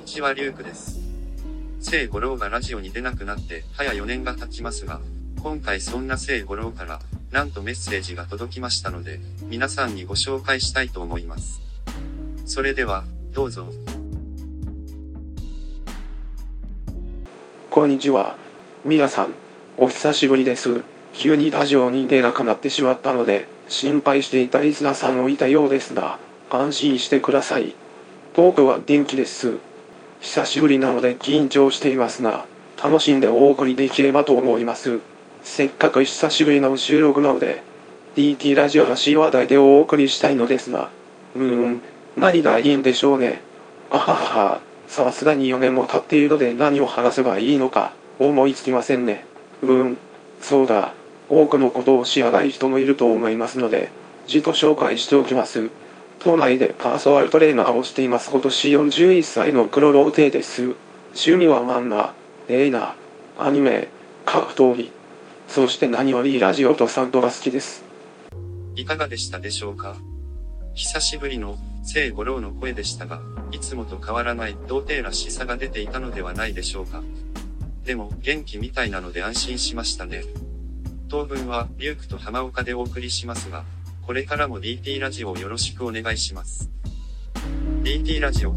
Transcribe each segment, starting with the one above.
にちはリュウクです。聖五郎がラジオに出なくなって早4年が経ちますが、今回そんな聖五郎から、なんとメッセージが届きましたので、皆さんにご紹介したいと思います。それでは、どうぞ。こんにちは。皆さん、お久しぶりです。急にラジオに出なくなってしまったので、心配していたリスナーさんもいたようですが、安心してください。僕は元気です。久しぶりなので緊張していますが、楽しんでお送りできればと思います。せっかく久しぶりの収録なので、DT ラジオらしい話題でお送りしたいのですが、うーん、何がいいんでしょうね。あははは。さすがに4年も経っているので何を話せばいいのか思いつきませんね。うーん、そうだ。多くのことを知らない人もいると思いますので、自己紹介しておきます。都内でパーソナルトレーナーをしています今年41歳の黒ローテです。趣味は漫画、映画、アニメ、格闘技、そして何よりラジオとサウンドが好きです。いかがでしたでしょうか？久しぶりの聖五郎の声でしたが、いつもと変わらない童貞らしさが出ていたのではないでしょうか？でも元気みたいなので安心しましたね。当分はリュウクと浜岡でお送りしますが、これからも DT ラジオをよろしくお願いします。DT ラジオ。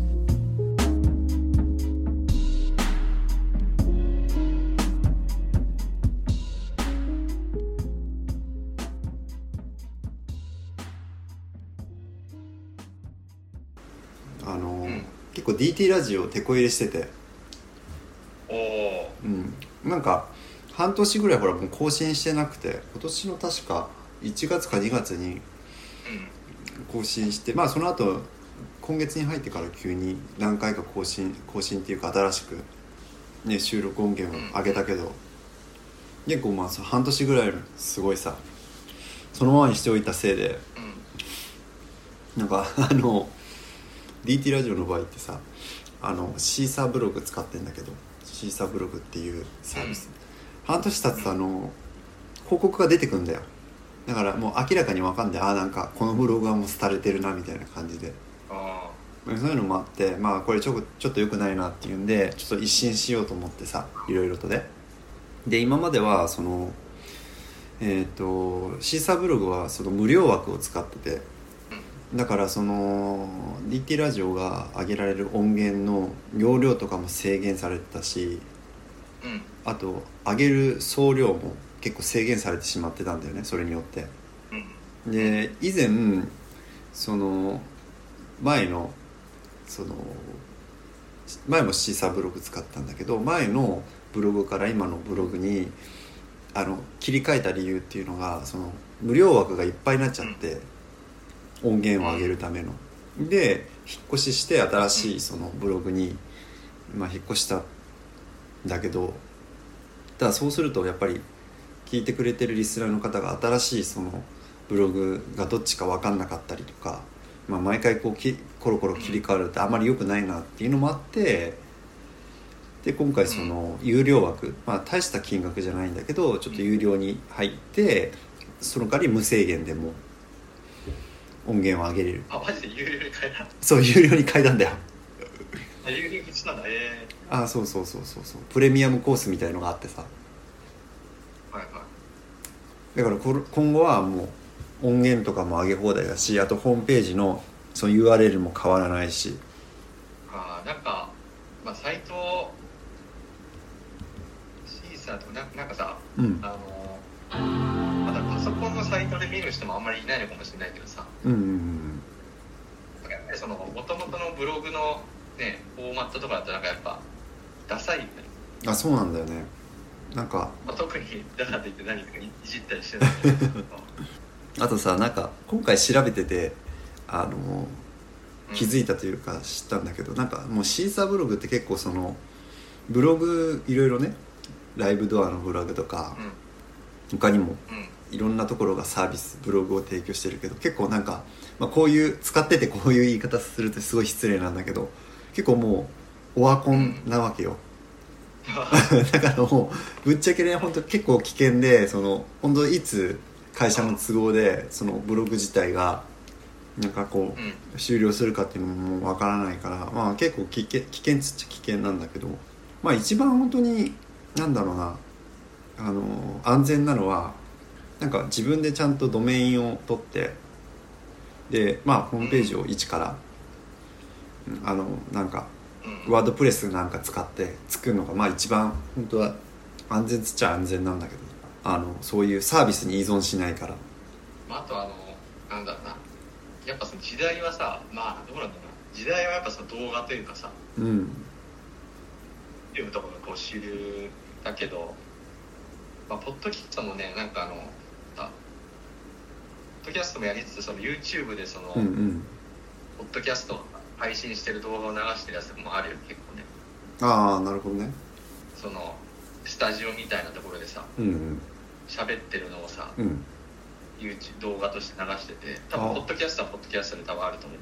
あのーうん結構 DT ラジオ手こ入れしてて、おおうん、なんか半年ぐらいほらもう更新してなくて今年の確か1月か2月に更新してまあその後今月に入ってから急に何回か更新更新っていうか新しく、ね、収録音源を上げたけど、結構まあ半年ぐらいすごいさそのままにしておいたせいでうん。なんかあの DT ラジオの場合ってさあのシーサーブログ使ってんだけどシーサーブログっていうサービス、半年経つとあの広告が出てくんだよだからもう明らかに分かんでああなんかこのブログはもう廃れてるなみたいな感じで。あそういうのもあってまあこれちょちょっと良くないなっていうんでちょっと一新しようと思ってさいろいろとね。で今まではそのえっ、とシーサーブログはその無料枠を使っててだからその DT ラジオが上げられる音源の容量とかも制限されてたしあと上げる総量も結構制限されてしまってたんだよねそれによって。うん。で以前その前のその前もシーサーブログ使ったんだけど前のブログから今のブログにあの切り替えた理由っていうのがその無料枠がいっぱいになっちゃって音源を上げるための。で引っ越しして新しいそのブログに、まあ、引っ越したんだけどただそうするとやっぱり聞いてくれてるリスナーの方が新しいそのブログがどっちか分かんなかったりとか、まあ、毎回こうきコロコロ切り替わるってあまり良くないなっていうのもあってで今回その有料枠、まあ、大した金額じゃないんだけどちょっと有料に入ってその代わり無制限でも音源を上げれる。あマジで？有料に変えた？そう有料に変えたんだよ。あ有料口なんだ。えあそうそうそうそうそう。プレミアムコースみたいのがあってさだから今後はもう音源とかも上げ放題だしあとホームページのその URL も変わらないし。あーなんかまあサイトシーサーとかななんかさうん。あのまだパソコンのサイトで見る人もあんまりいないのかもしれないけどさ。うんうんなんかやっぱりその元々のブログのねフォーマットとかだとなんかやっぱダサいあそうなんだよねなんかまあ、特にだからといって何かいじったりしてない あとさなんか今回調べててあのうん。気づいたというか知ったんだけどなんかもうシーサーブログって結構そのブログいろいろねライブドアのブログとか他にもうん。うんいろんなところがサービスブログを提供してるけど結構なんか、まあ、こういう使っててこういう言い方するとすごい失礼なんだけど結構もうオワコンなわけよ、だからもうぶっちゃけね本当結構危険でその本当いつ会社の都合でそのブログ自体がなんかこううん。終了するかっていうのももうわからないからまあ結構危険危険っつっちゃ危険なんだけどまあ一番本当になんだろうなあの安全なのはなんか自分でちゃんとドメインを取ってでまあホームページを一からうんあのなんかうんワードプレスなんか使って作るのがまあ一番本当は安全っちゃ安全なんだけどあのそういうサービスに依存しないから。まあ、あとあのなんだろうな。やっぱその時代はさまあどうなんだろうな。時代はやっぱその動画というかさうん。読むところがこう主流だけど、まあ、ポッドキャストもねなんかあのあポッドキャストもやりつつその YouTube でその、うんうん。ポッドキャストを配信してる動画を流してるやつもあるよ結構ね。ああなるほどね。そのスタジオみたいなところでさうんうん。喋ってるのをさうん。YouTube 動画として流してて多分あポッドキャストはポッドキャストで多分あると思う。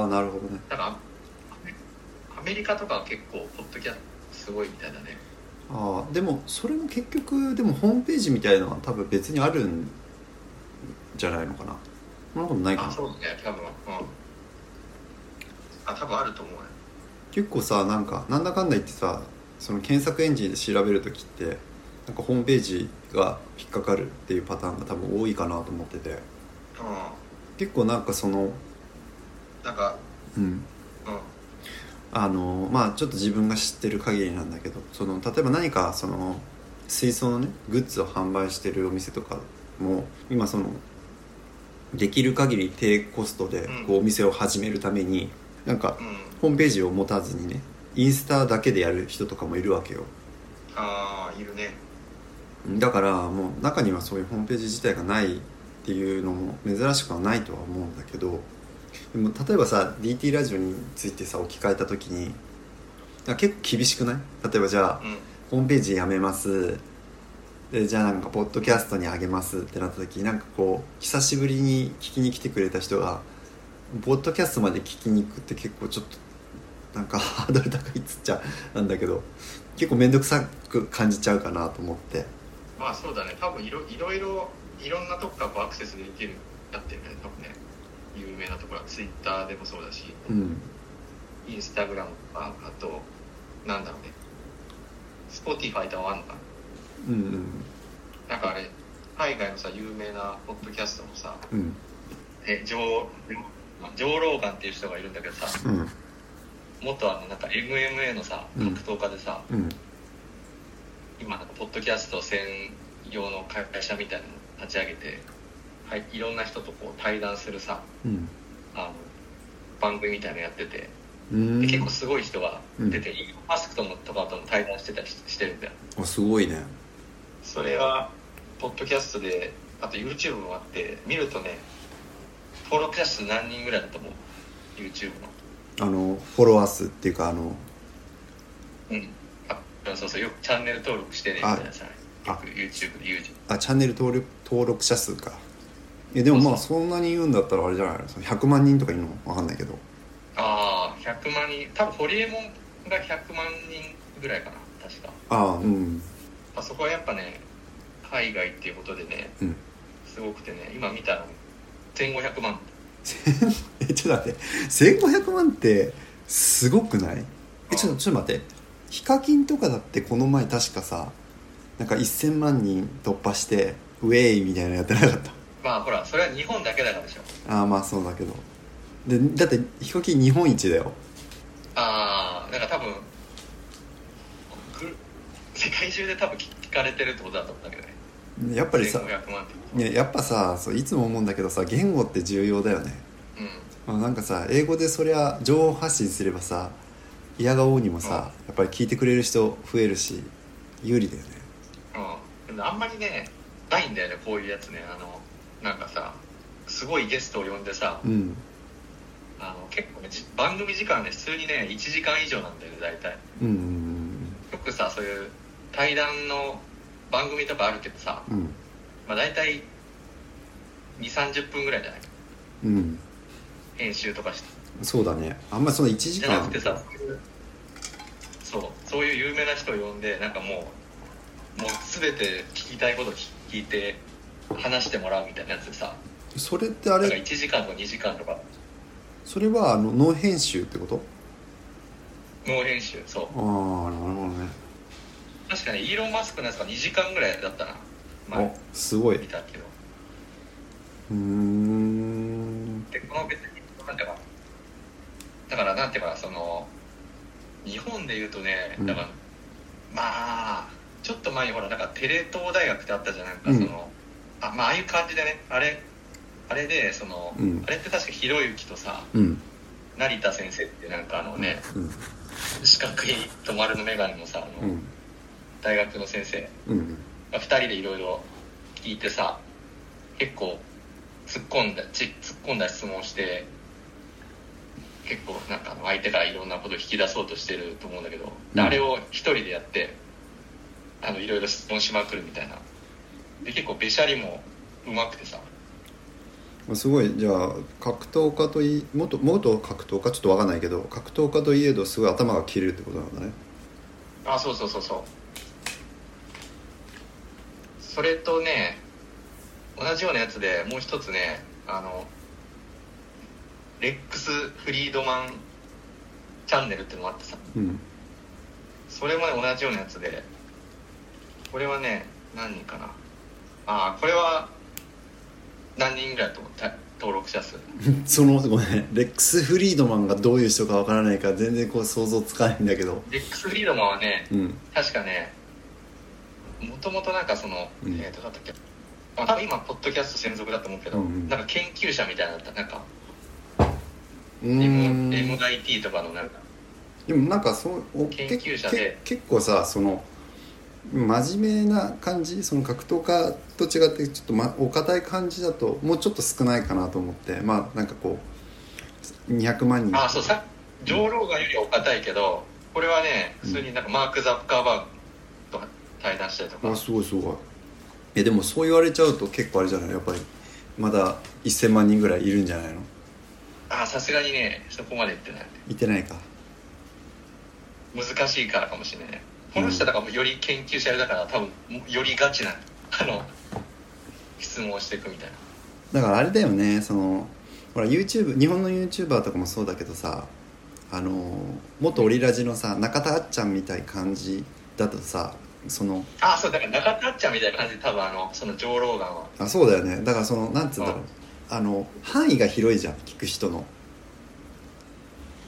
ああなるほどね。だからアメアメリカとかは結構ポッドキャストすごいみたいだね。ああでもそれも結局でもホームページみたいなのは多分別にあるんじゃないのかな。そんなことないかな。あそうだね多分。うんあ多分あると思うね。結構さなんかなんだかんだ言ってさその検索エンジンで調べる時ってなんかホームページが引っかかるっていうパターンが多分多いかなと思ってて。う結構なんかそのんなんかうん。うん。あのまあちょっと自分が知ってる限りなんだけどその例えば何かその水槽のねグッズを販売してるお店とかも今そのできる限り低コストでうん。こうお店を始めるためになんかうんホームページを持たずにねインスタだけでやる人とかもいるわけよ。ああいるね。だからもう中にはそういうホームページ自体がないっていうのも珍しくはないとは思うんだけどでも例えばさ DT ラジオについてさ置き換えた時にあ結構厳しくない？例えばじゃあうん。ホームページやめます。でじゃあなんかポッドキャストにあげますってなった時なんかこう久しぶりに聞きに来てくれた人がポッドキャストまで聞きに行くって結構ちょっとなんか ハードル高いっつっちゃなんだけど結構面倒くさく感じちゃうかなと思って。まあそうだね。多分いろいろいろいろんなとこからアクセスできるやってるね。多分ね。有名なところは。Twitter でもそうだし。うん。インスタグラムとかあとなんだろうね。Spotify とかあんのかうんうん。ななんかあれ海外のさ有名なポッドキャストのさうん。えジョージョー・ローガンっていう人がいるんだけどさうん。元あのなんか MMA のさうん。格闘家でさ、うん。今なんかポッドキャスト専用の会社みたいなの立ち上げて、はい、いろんな人とこう対談するさうん。あの番組みたいなのやっててうん。で結構すごい人が出て、イーロンマスクとのとかとも対談してたりししてるんだよ。あすごいね。それはポッドキャストであと YouTube もあって見るとね登録者数何人ぐらいだと思う？YouTube の。あのフォロワー数っていうかあのうん。あそうそうよくチャンネル登録してねみたいなさあ。よく YouTube で言うじあチャンネル登録登録者数か。えでもまあそんなに言うんだったらあれじゃないの？その100万人とかいるの？わかんないけど。ゃんああ100万人。多分ホリエモンが100万人ぐらいかな確か、ああうん。まあ、そこはやっぱね海外っていうことでねうん。すごくてね今見たら1500万。えちょっと待って。1500万ってすごくない？えちょっとちょっと待って。ヒカキンとかだってこの前確かさなんか1000万人突破してウェイみたいなのやってなかった？まあほらそれは日本だけだからでしょ。ああまあそうだけど。でだってヒカキン日本一だよ。ああだから多分ぐ世界中で多分聞かれてるってことだと思うんだけどねやっぱりさ1500万ってねやっぱさそういつも思うんだけどさ言語って重要だよね。うん。まあなんかさ英語でそりゃ情報発信すればさ嫌がおうにもさやっぱり聞いてくれる人増えるし有利だよね。うん、あんまりねないんだよねこういうやつね。あのなんかさすごいゲストを呼んでさうん。あの結構ねじ番組時間ね普通にね1時間以上なんだよね大体。うんうん。よくさそういう対談の番組とかあるけどさ、うん。まあ、大体2 3 0分ぐらいじゃない？うん。うん編集とかして。そうだね。あんまりその1時間じゃなくてさそうそういう有名な人を呼んでなんかもうもう全て聞きたいこと聞いて話してもらうみたいなやつでさそれってあれ1時間とか2時間とか。それはあのノー編集ってこと？ノー編集そう。ああなるほどね確かにイーロン・マスクのやつが2時間ぐらいだったな。前おすごい。見たけど。うーん。でこの別になんていうかだからなんていうかその日本で言うとねうん。だから、まあちょっと前にほらなんかテレ東大学ってあったじゃんなんかうん。その、あまあああいう感じでねあれあれでその、うん。あれって確かひろゆきとさうん。成田先生ってなんかあのね、うん。四角い止まるの眼鏡のさあの、うん大学の先生。うんが2人でいろいろ聞いてさ結構突っ込んだち突っ込んだ質問して結構なんか相手からいろんなことを引き出そうとしてると思うんだけど、うん。あれを一人でやってあのいろいろ質問しまくるみたいな。で結構べしゃりもうまくてさ。すごいじゃあ格闘家といい元元格闘家？ちょっと分かんないけど格闘家といえどすごい頭が切れるってことなんだね。あそうそうそうそうそれとね同じようなやつでもう一つねあのレックス・フリードマンチャンネルっていうのがあってさ。うん。それもね同じようなやつで。これはね何人かな。ああこれは何人ぐらいだと思った登録者数。そのごめんレックス・フリードマンがどういう人か分からないから全然こう想像つかないんだけど。レックス・フリードマンはねうん。確かねもともとなんかその、うん。えっ、とだったっけ。あ多分今ポッドキャスト専属だと思うけど、うん。うんなんか研究者みたいなのだったなん。か MIT とかのなんかでもなんかそうお研究者で。結構さその真面目な感じその格闘家と違ってちょっと、ま、お堅い感じだともうちょっと少ないかなと思ってまあなんかこう200万人。あそうさ上ローガンよりはお堅いけどこれはね普通になんかマーク・ザッカーバーグ対談したりとか、あすごいすごい。えでもそう言われちゃうと結構あれじゃない？やっぱりまだ1000万人ぐらいいるんじゃないの？あさすがにねそこまで言ってない。いてないか。難しいからかもしれない。ねこの人だからより研究者だから多分よりガチなあの質問をしていくみたいな。だからあれだよねそのほら YouTube 日本の YouTuber とかもそうだけどさあの元オリラジのさ中田あっちゃんみたい感じだとさそのあそうだから中田あっちゃんみたいな感じで多分あのその上ローガンは。あそうだよね。だからそのなんつうんだろう。あの範囲が広いじゃん聞く人の。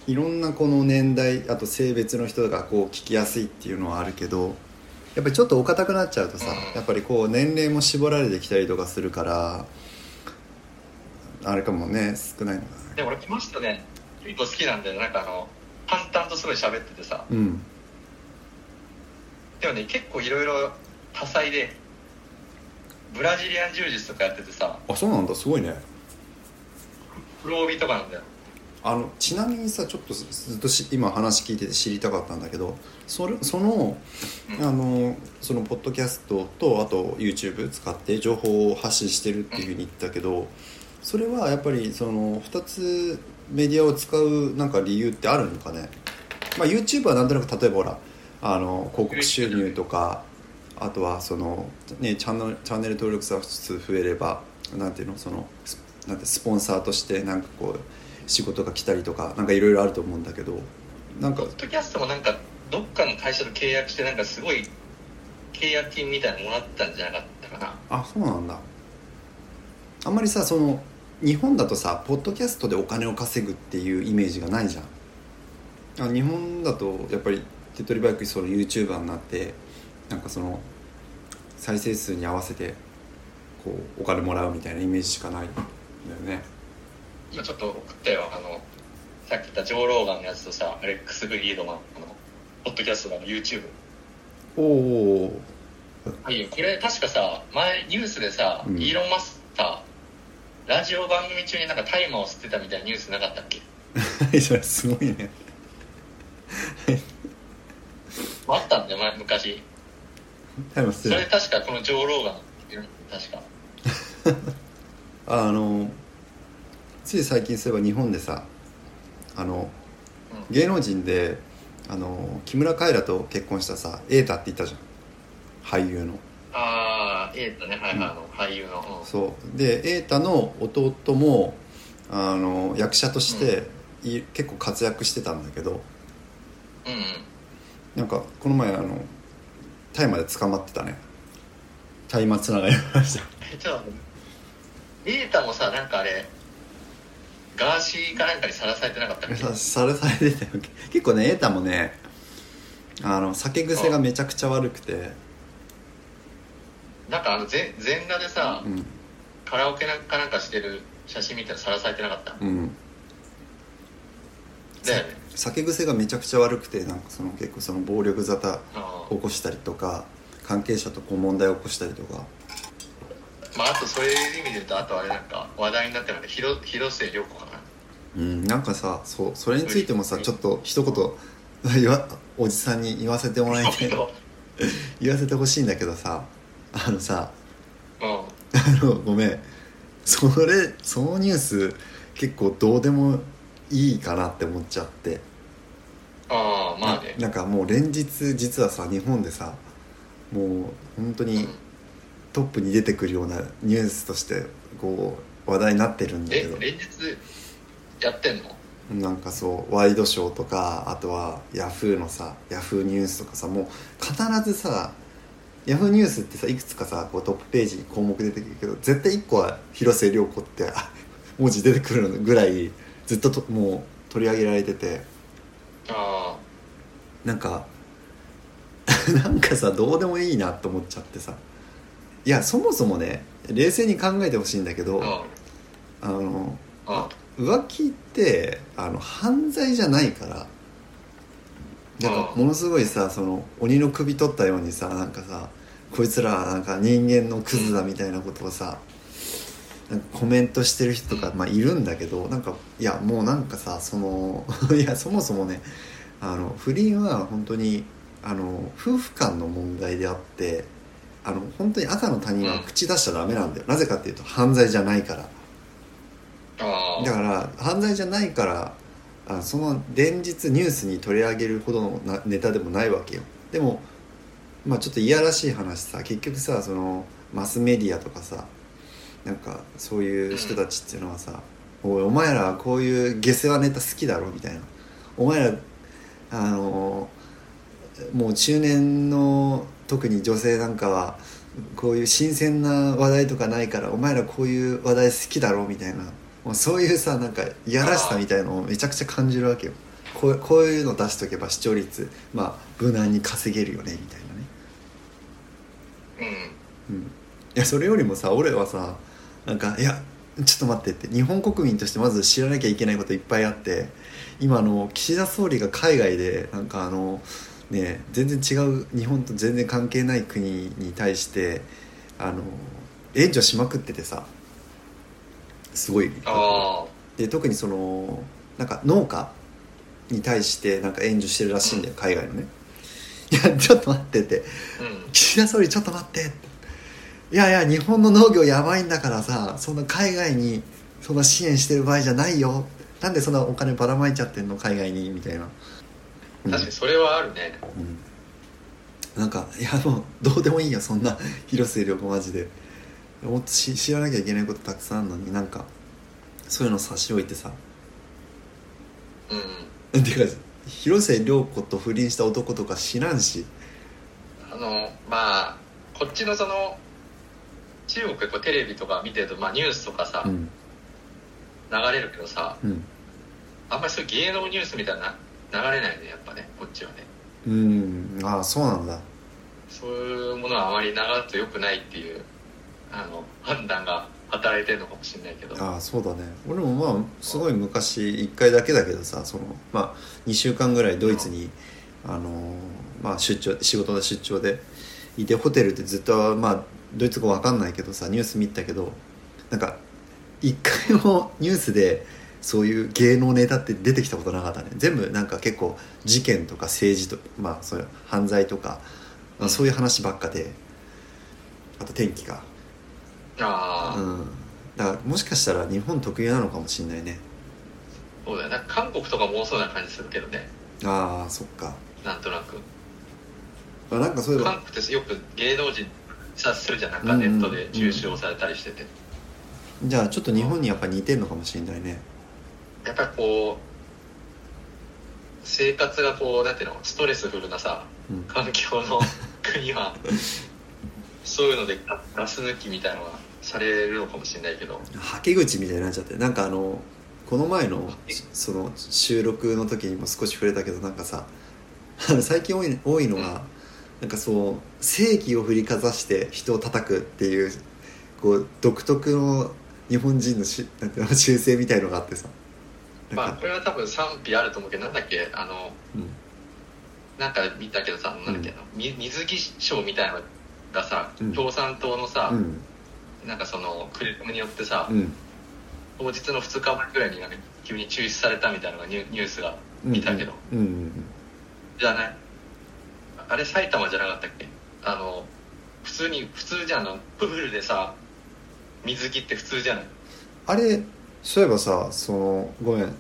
いろんなこの年代あと性別の人がこう聞きやすいっていうのはあるけどやっぱりちょっとお堅くなっちゃうとさうん。やっぱりこう年齢も絞られてきたりとかするからあれかもね少ないのかな。で俺この人ね。結構好きなんだよなんかあの淡々とすごい喋っててさ。うんでもね結構いろいろ多彩でブラジリアン柔術とかやっててさあそうなんだすごいね。黒帯とかなんだよ。あのちなみにさちょっとずっとし今話聞いてて知りたかったんだけどそれそのうん。あのそのポッドキャストとあと YouTube 使って情報を発信してるっていうふうに言ったけどそれはやっぱりその2つメディアを使うなんか理由ってあるのかね、まあ、YouTube はなんとなく例えばほらあの広告収入とかあとはその、ね、チャンネルチャンネル登録者数増えればなんていうのそのスなんてスポンサーとしてなんかこう仕事が来たりとかなんかいろいろあると思うんだけどなんかポッドキャストもなんかどっかの会社と契約してなんかすごい契約金みたいなのもらったんじゃなかったかな。あそうなんだ。あんまりさその日本だとさポッドキャストでお金を稼ぐっていうイメージがないじゃん。あ日本だとやっぱり手っ取り早くその YouTuber になってなんかその再生数に合わせてこうお金もらうみたいなイメージしかないんだよね。今ちょっと送ったよ。あのさっき言ったジョー・ローガンのやつとさアレックス・フリードマンのポッドキャストの YouTube おおはいこれ確かさ前ニュースでさ、うん。イーロン・マスクさラジオ番組中になんか大麻を吸ってたみたいなニュースなかったっけ？それすごいねあったんだよ前昔。それ確かこのジョー・ローガン確か。あのつい最近そういえば日本でさあのう芸能人であの木村カエラと結婚したさ瑛太って言ったじゃん。俳優の。ああ瑛太ね。はいはいあの俳優の、うん。そう。で瑛太の弟もあの役者としてい、結構活躍してたんだけど。うんうんなんかこの前あの大麻で捕まってたね。大麻つながりました。えちょっと瑛太もさなんかあれガーシーかなんかにさらされてなかったっけ？さされされてたよ。結構ね瑛太もねあの酒癖がめちゃくちゃ悪くて。なんかあの全全裸でさ、うん。カラオケなんかなんかしてる写真見たらさらされてなかった？うん。だよね酒癖がめちゃくちゃ悪くてなんかその結構その暴力沙汰あ起こしたりとか関係者とこう問題を起こしたりとか。まああとそういう意味で言うとあとあれなんか話題になってるので広広末涼子かな。うんなんかさそうそれについてもさちょっと一言言わ おじさんに言わせてもらいたい。言わせてほしいんだけどさあのさうん。あのごめん。それそのニュース結構どうでもいいかなって思っちゃってああまあね。ななんかもう連日実はさ日本でさもう本当にトップに出てくるようなニュースとしてこう話題になってるんだけど。え連日やってんの？なんかそうワイドショーとかあとはヤフーのさヤフーニュースとかさもう必ずさヤフーニュースってさいくつかさこうトップページに項目出てくるけど絶対1個は広末涼子ってあ文字出てくるぐらいずっとともう取り上げられててあなんか なんかさどうでもいいなと思っちゃってさ。いやそもそもね冷静に考えてほしいんだけどああのああ浮気ってあの犯罪じゃないから。なんかうんものすごいさその鬼の首取ったようにさなんかさこいつらはなんか人間のクズだみたいなことをさなんかコメントしてる人とか、まあ、いるんだけどなんかいやもうなんかさその いやそもそもねあの不倫は本当にあの夫婦間の問題であってあの本当に赤の他人は口出しちゃダメなんだよ、なぜかっていうと犯罪じゃないから。だから犯罪じゃないからあその連日ニュースに取り上げるほどのなネタでもないわけよ。でもまあちょっといやらしい話さ結局さそのマスメディアとかさなんかそういう人たちっていうのはさ「おいお前らはこういう下世話ネタ好きだろ」みたいな「お前らあのもう中年の特に女性なんかはこういう新鮮な話題とかないからお前らこういう話題好きだろ」みたいな。もうそういうさなんかいやらしさみたいのをめちゃくちゃ感じるわけよ。こうこういうの出しとけば視聴率まあ無難に稼げるよねみたいなね。うん。うん、いやそれよりもさ俺はさなんかいやちょっと待ってって。日本国民としてまず知らなきゃいけないこといっぱいあって今あの岸田総理が海外でなんかあのね全然違う日本と全然関係ない国に対してあの援助しまくっててさ。すごい。あで特にそのなんか農家に対してなんか援助してるらしいんだよ海外のね。いやちょっと待ってって。あうん。岸田総理ちょっと待ってっていやいや日本の農業やばいんだからさそんな海外にそんな支援してる場合じゃないよ。なんでそんなお金ばらまいちゃってんの海外にみたいな、うん。確かにそれはあるね。うん。なんかいやもうどうでもいいよそんな広末涼子マジで。もっとし知らなきゃいけないことたくさんあるのになんかそういうの差し置いてさ。うんてか広末涼子と不倫した男とか知らんし。あのまあこっちのその中国こうテレビとか見てると、まあ、ニュースとかさ、うん。流れるけどさうん。あんまりそういう芸能ニュースみたいな流れないねやっぱねこっちはね。うん。ああそうなんだ。そういうものはあまり流すと良くないっていうあの判断が働いてるのかもしれないけど。ああそうだね。俺もまあすごい昔1回だけだけどさそのまあ2週間ぐらいドイツに、あのーまあ、出張仕事で出張でいてホテルでずっとまあドイツ語わかんないけどさニュース見たけどなんか一回も ニュースでそういう芸能ネタって出てきたことなかったね。全部なんか結構事件とか政治とまあそういう犯罪とか、まあ、そういう話ばっかであと天気がああ、うん。だからもしかしたら日本特有なのかもしれないね。そうだよなんか韓国とかも多そうな感じするけどね。ああそっか。なんとなく。あなんかそういえば韓国ってよく芸能人さするじゃん。なんかネットで中傷されたりしてて、じゃあちょっと日本にやっぱ似てんのかもしれないね。やっぱりこう生活がこうなんていうの？ストレスフルなさうん。環境の 国はそういうのでガガス抜きみたいなのがされるのかもしれないけど。はけ口みたいになっちゃって。なんかあのこの前のその収録の時にも少し触れたけどなんかさ最近多い多いのがなんかそう正義を振りかざして人を叩くっていうこう独特の日本人のしなんていうの習性みたいのがあってさ。まあこれは多分賛否あると思うけどなんだっけあのうん。なんか見たけどさなんだっけ水着賞みたいなのがさ、うん。共産党のさ、うん。なんかそのクレームによってさ、うん。当日の2日前ぐらいになんか急に中止されたみたいなのがニュニュースが見たけど、じゃない？あれ埼玉じゃなかったっけ？あの普通に普通じゃんあのプールでさ水着って普通じゃない？あれそういえばさそのごめん。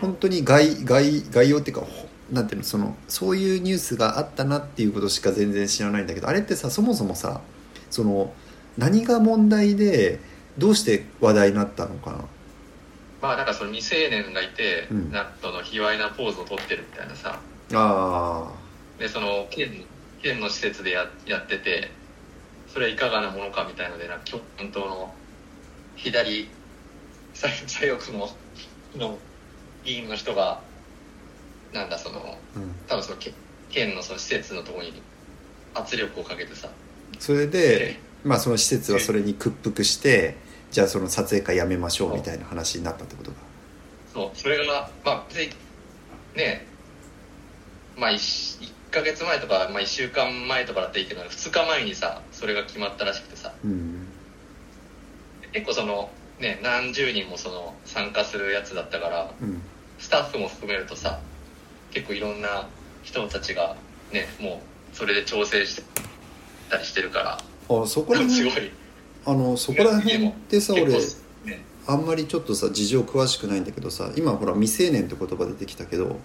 本当に概概概要っていうかほなんていうのそのそういうニュースがあったなっていうことしか全然知らないんだけどあれってさそもそもさその何が問題でどうして話題になったのかな？まあなんかその未成年がいて、うん。なんかその卑猥なポーズを取ってるみたいなさ。あでその県県の施設でややっててそれはいかがなものかみたいのでなんか共産党の左左左翼のの議員の人がなんだそのあ、うん、多分そのけ県のその施設のところに圧力をかけてさ。それで、まあ、その施設はそれに屈服してじゃあその撮影会やめましょうみたいな話になったってことか。そう。それがまあ別にねまあ 1, 1ヶ月前とか、まあ、1週間前とかだったらいいけど2日前にさそれが決まったらしくてさ。うん結構そのね何十人もその参加するやつだったからうん。スタッフも含めるとさ結構いろんな人たちがねもうそれで調整してたりしてるからあそこら す辺ごい。あのそこら辺ってさ俺あんまりちょっとさ事情詳しくないんだけどさ今ほら未成年って言葉出てきたけど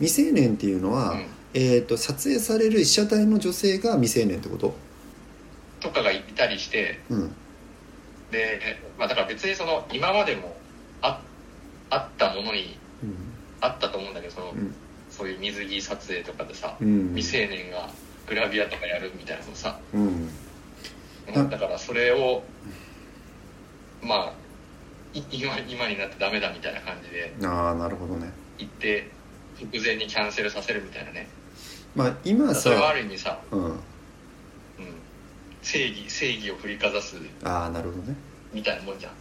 未成年っていうのは、うん。えー、と撮影される被写体の女性が未成年ってこと？とかがいたりしてうん。で、まあ、だから別にその今までもああったものにうん。あったと思うんだけどその、うん。そういう水着撮影とかでさ、うん。未成年がグラビアとかやるみたいなのさ、うん。あだからそれをまあい今今になってダメだみたいな感じでああなるほどね。言って直前にキャンセルさせるみたいなね。まあ今それはあさる意味さ、うん。うん、正義正義を振りかざすああなるほどね。みたいなもんじゃん。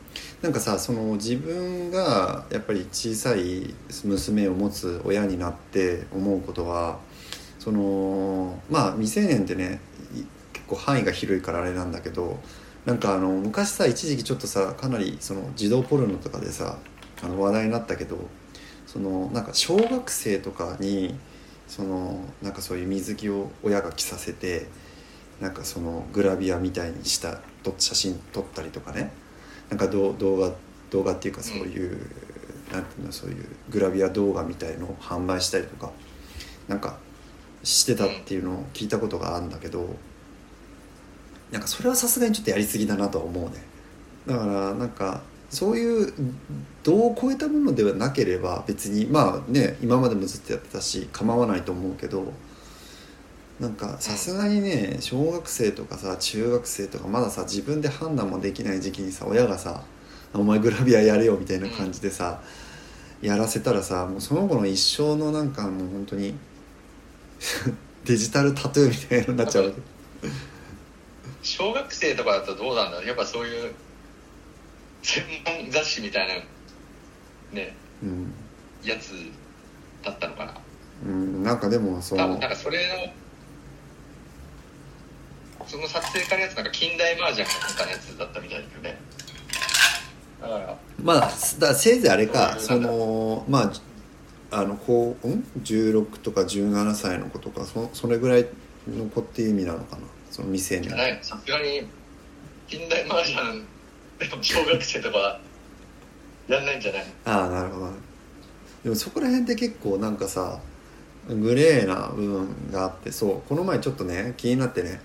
なんかさその自分がやっぱり小さい娘を持つ親になって思うことはそのまあ未成年ってねい結構範囲が広いからあれなんだけどなんかあの昔さ一時期ちょっとさかなりその児童ポルノとかでさあの話題になったけどそのなんか小学生とかにそのなんかそういう水着を親が着させてなんかそのグラビアみたいにしたと写真撮ったりとかね。なんか動動画動画っていうかそういう、なんていうのそういうグラビア動画みたいのを販売したりとかなんかしてたっていうのを聞いたことがあるんだけどなんかそれはさすがにちょっとやりすぎだなとは思うね。だからなんかそういう度を超えたものではなければ別にまあね今までもずっとやってたし構わないと思うけどなんかさすがにね小学生とかさ中学生とかまださ自分で判断もできない時期にさ親がさ「お前グラビアやれよ」みたいな感じでさ、やらせたらさもうその子の一生のなんかもう本当に デジタルタトゥーみたいなになっちゃう小学生とかだとどうなんだろう。やっぱそういう専門雑誌みたいなねうん、やつだったのかな。うん、なんかでもその多分なんかそれのその撮影家のやつなんか近代麻雀かなんかのやつだったみたいだよね。だからまあだからせいぜいあれかそのまああのこう、ん、16とか17歳の子とかそそれぐらいの子っていう意味なのかな？その未成年さすがに近代麻雀でも小学生とかやんないんじゃない？ああなるほど。ねでもそこら辺って結構なんかさグレーな部分があってそうこの前ちょっとね気になってね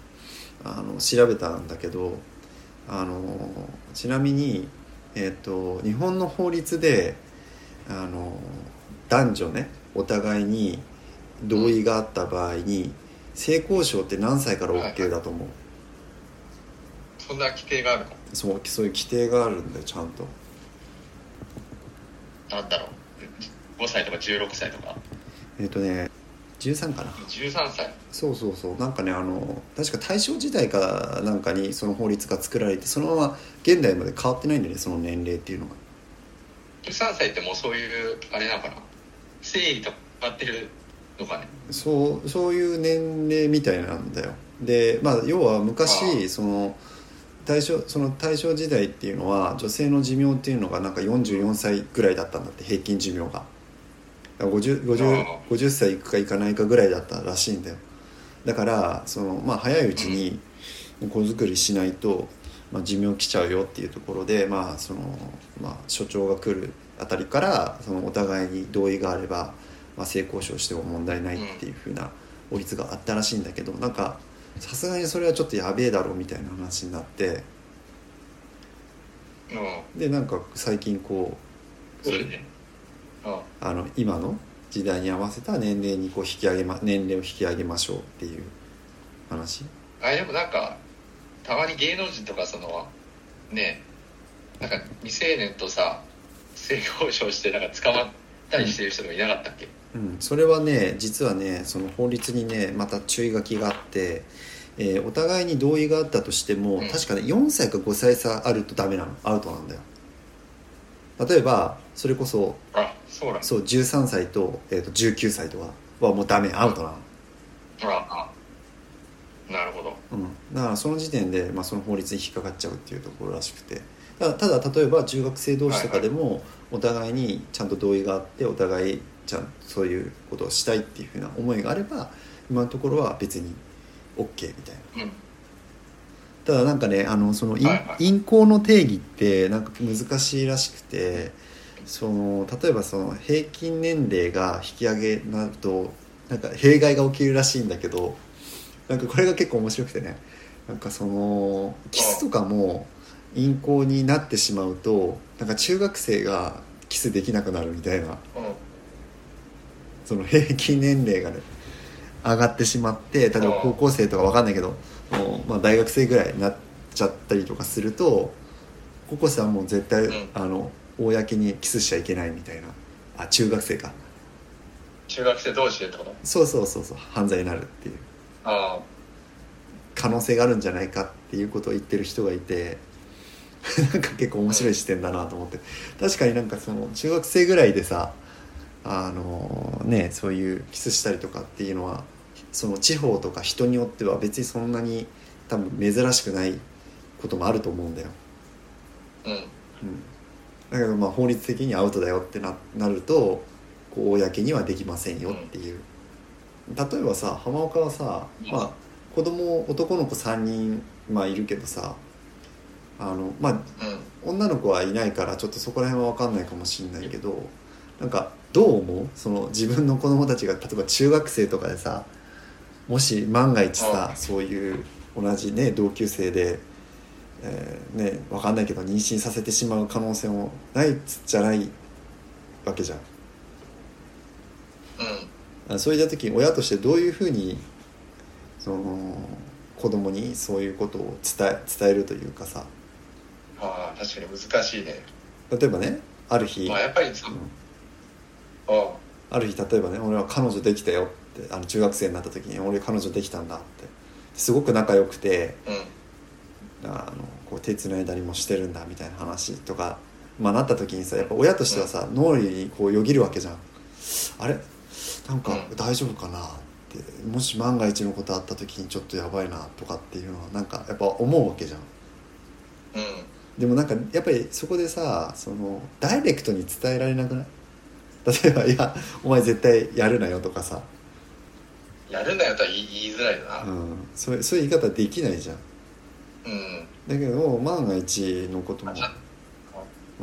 あの調べたんだけどあのちなみに、えっと日本の法律であの男女ねお互いに同意があった場合に性交渉って何歳から OK だと思う、そんな規定があるの？そうそういう規定があるんだよちゃんと。なんだろう。5歳とか16歳とか？えっ、とね13かな。13歳。そうそうそう。なんかねあの確か大正時代かなんかにその法律が作られてそのまま現代まで変わってないんだよねその年齢っていうのが。13歳ってもうそういうあれなのかな？生理とかかってるのかね？そうそういう年齢みたいなんだよ。でまあ要はあ昔その大正その大正時代っていうのは女性の寿命っていうのがなんか44歳ぐらいだったんだって平均寿命が。だから 50, 50, あ50歳いくかいかないかぐらいだったらしいんだよ。だからその、まあ、早いうちに子作りしないと、まあ、寿命来ちゃうよっていうところで、まあそのまあ、所長が来るあたりからそのお互いに同意があれば、まあ、性交渉しても問題ないっていうふうな法律があったらしいんだけどなんかさすがにそれはちょっとやべえだろうみたいな話になって。うん。でなんか最近こうあの今の時代に合わせた年齢にこう引き上げ、ま、年齢を引き上げましょうっていう話？あでもなんかたまに芸能人とかそのねなんか未成年とさ性交渉してなんか捕まったりしてる人もいなかったっけ、うん、それはね実はねその法律にねまた注意書きがあって、えーお互いに同意があったとしても、うん。確かね4歳か5歳差あるとダメなの。アウトなんだよ。例えばそれこそあそうなんそう13歳と,、えー、と19歳とかはもうダメ。アウトなの、ああ。なるほど。うん、だからその時点で、まあ、その法律に引っかかっちゃうっていうところらしくて。ただ例えば中学生同士とかでもお互いにちゃんと同意があってお互いちゃんとそういうことをしたいっていうふうな思いがあれば今のところは別に OK みたいな。うん。ただなんかねあのその陰行の定義ってなんか難しいらしくてその例えばその平均年齢が引き上げになるとなんか弊害が起きるらしいんだけどなんかこれが結構面白くてねなんかそのキスとかも陰行になってしまうとなんか中学生がキスできなくなるみたいなうんその平均年齢がね上がってしまって例えば高校生とかわかんないけどもう、まあ、大学生ぐらいになっちゃったりとかすると高校生はもう絶対、うん。あの公にキスしちゃいけないみたいな。あ中学生か。中学生同士でってこと？そうそうそうそう。犯罪になるっていう。あ。可能性があるんじゃないかっていうことを言ってる人がいて なんか結構面白い視点だなと思って。確かになんかその中学生ぐらいでさあのねそういうキスしたりとかっていうのはその地方とか人によっては別にそんなに多分珍しくないこともあると思うんだよ、あうん。うん、だけどまあ法律的にアウトだよってななると公にはできませんよっていう、例えばさ浜岡はさ、まあ、子供男の子3人、まあ、いるけどさあのまあうん。女の子はいないからちょっとそこら辺は分かんないかもしれないけどなんかどう思う？その自分の子供たちが例えば中学生とかでさもし万が一さうんそういう同じね同級生で、えーね分かんないけど妊娠させてしまう可能性もないっつっちゃないわけじゃん。うん。あそういった時に親としてどういうふうにその子供にそういうことを伝え伝えるというかさ。ああ確かに難しいね。例えばねある日、まあやっぱりさ、うんあある日例えばね俺は彼女できたよってあの中学生になった時に俺彼女できたんだって。すごく仲良くてあうん。あのこう手つないだりもしてるんだみたいな話とか、まあ、なった時にさやっぱ親としてはさ脳裏にこうよぎるわけじゃん。あれ？なんかうん。大丈夫かなってもし万が一のことあった時にちょっとやばいなとかっていうのはなんかやっぱ思うわけじゃん。うん。でもなんかやっぱりそこでさそのダイレクトに伝えられなくない？例えば「いやお前絶対やるなよ」とかさ、やるなよとは言い言いづらいよな。うん、そういうそういう言い方できないじゃん。うん。だけど万が一のことも、う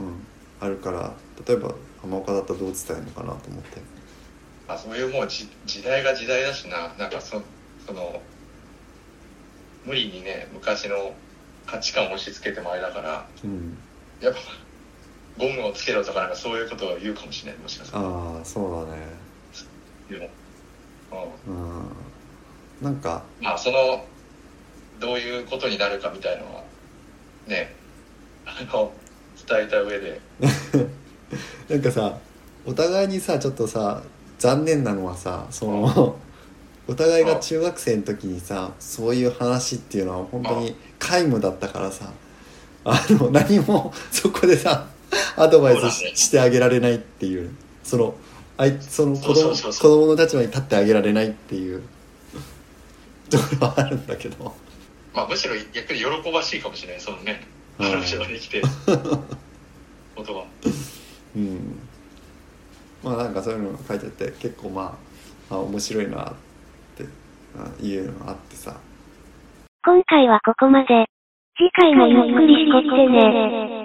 ん、あるから例えば浜岡だったらどう伝えるのかなと思って。まあそういうもうじ時代が時代だしな。なんかそその無理にね昔の価値観を押し付けてもあれだから。うん。やっぱゴムをつけろとかなんかそういうことを言うかもしれないもしかしたら。ああそうだね。でも、ううん。なんかん、まあそのどういうことになるかみたいのはねあの伝えた上で。なんかさお互いにさちょっとさ残念なのはさそのお互いが中学生の時にさそういう話っていうのは本当に皆無だったからさあの何もそこでさ アドバイスし,、ねしてあげられないっていう。そのあいその子供子供の立場に立ってあげられないっていう。ところはあるんだけど。まあむしろ逆に喜ばしいかもしれないそのね。うん話ができて。ことは。うん。まあなんかそういうのが書いてあって結構まああ面白いなってあいうのがあってさ。今回はここまで。次回もゆっくりしてきてね。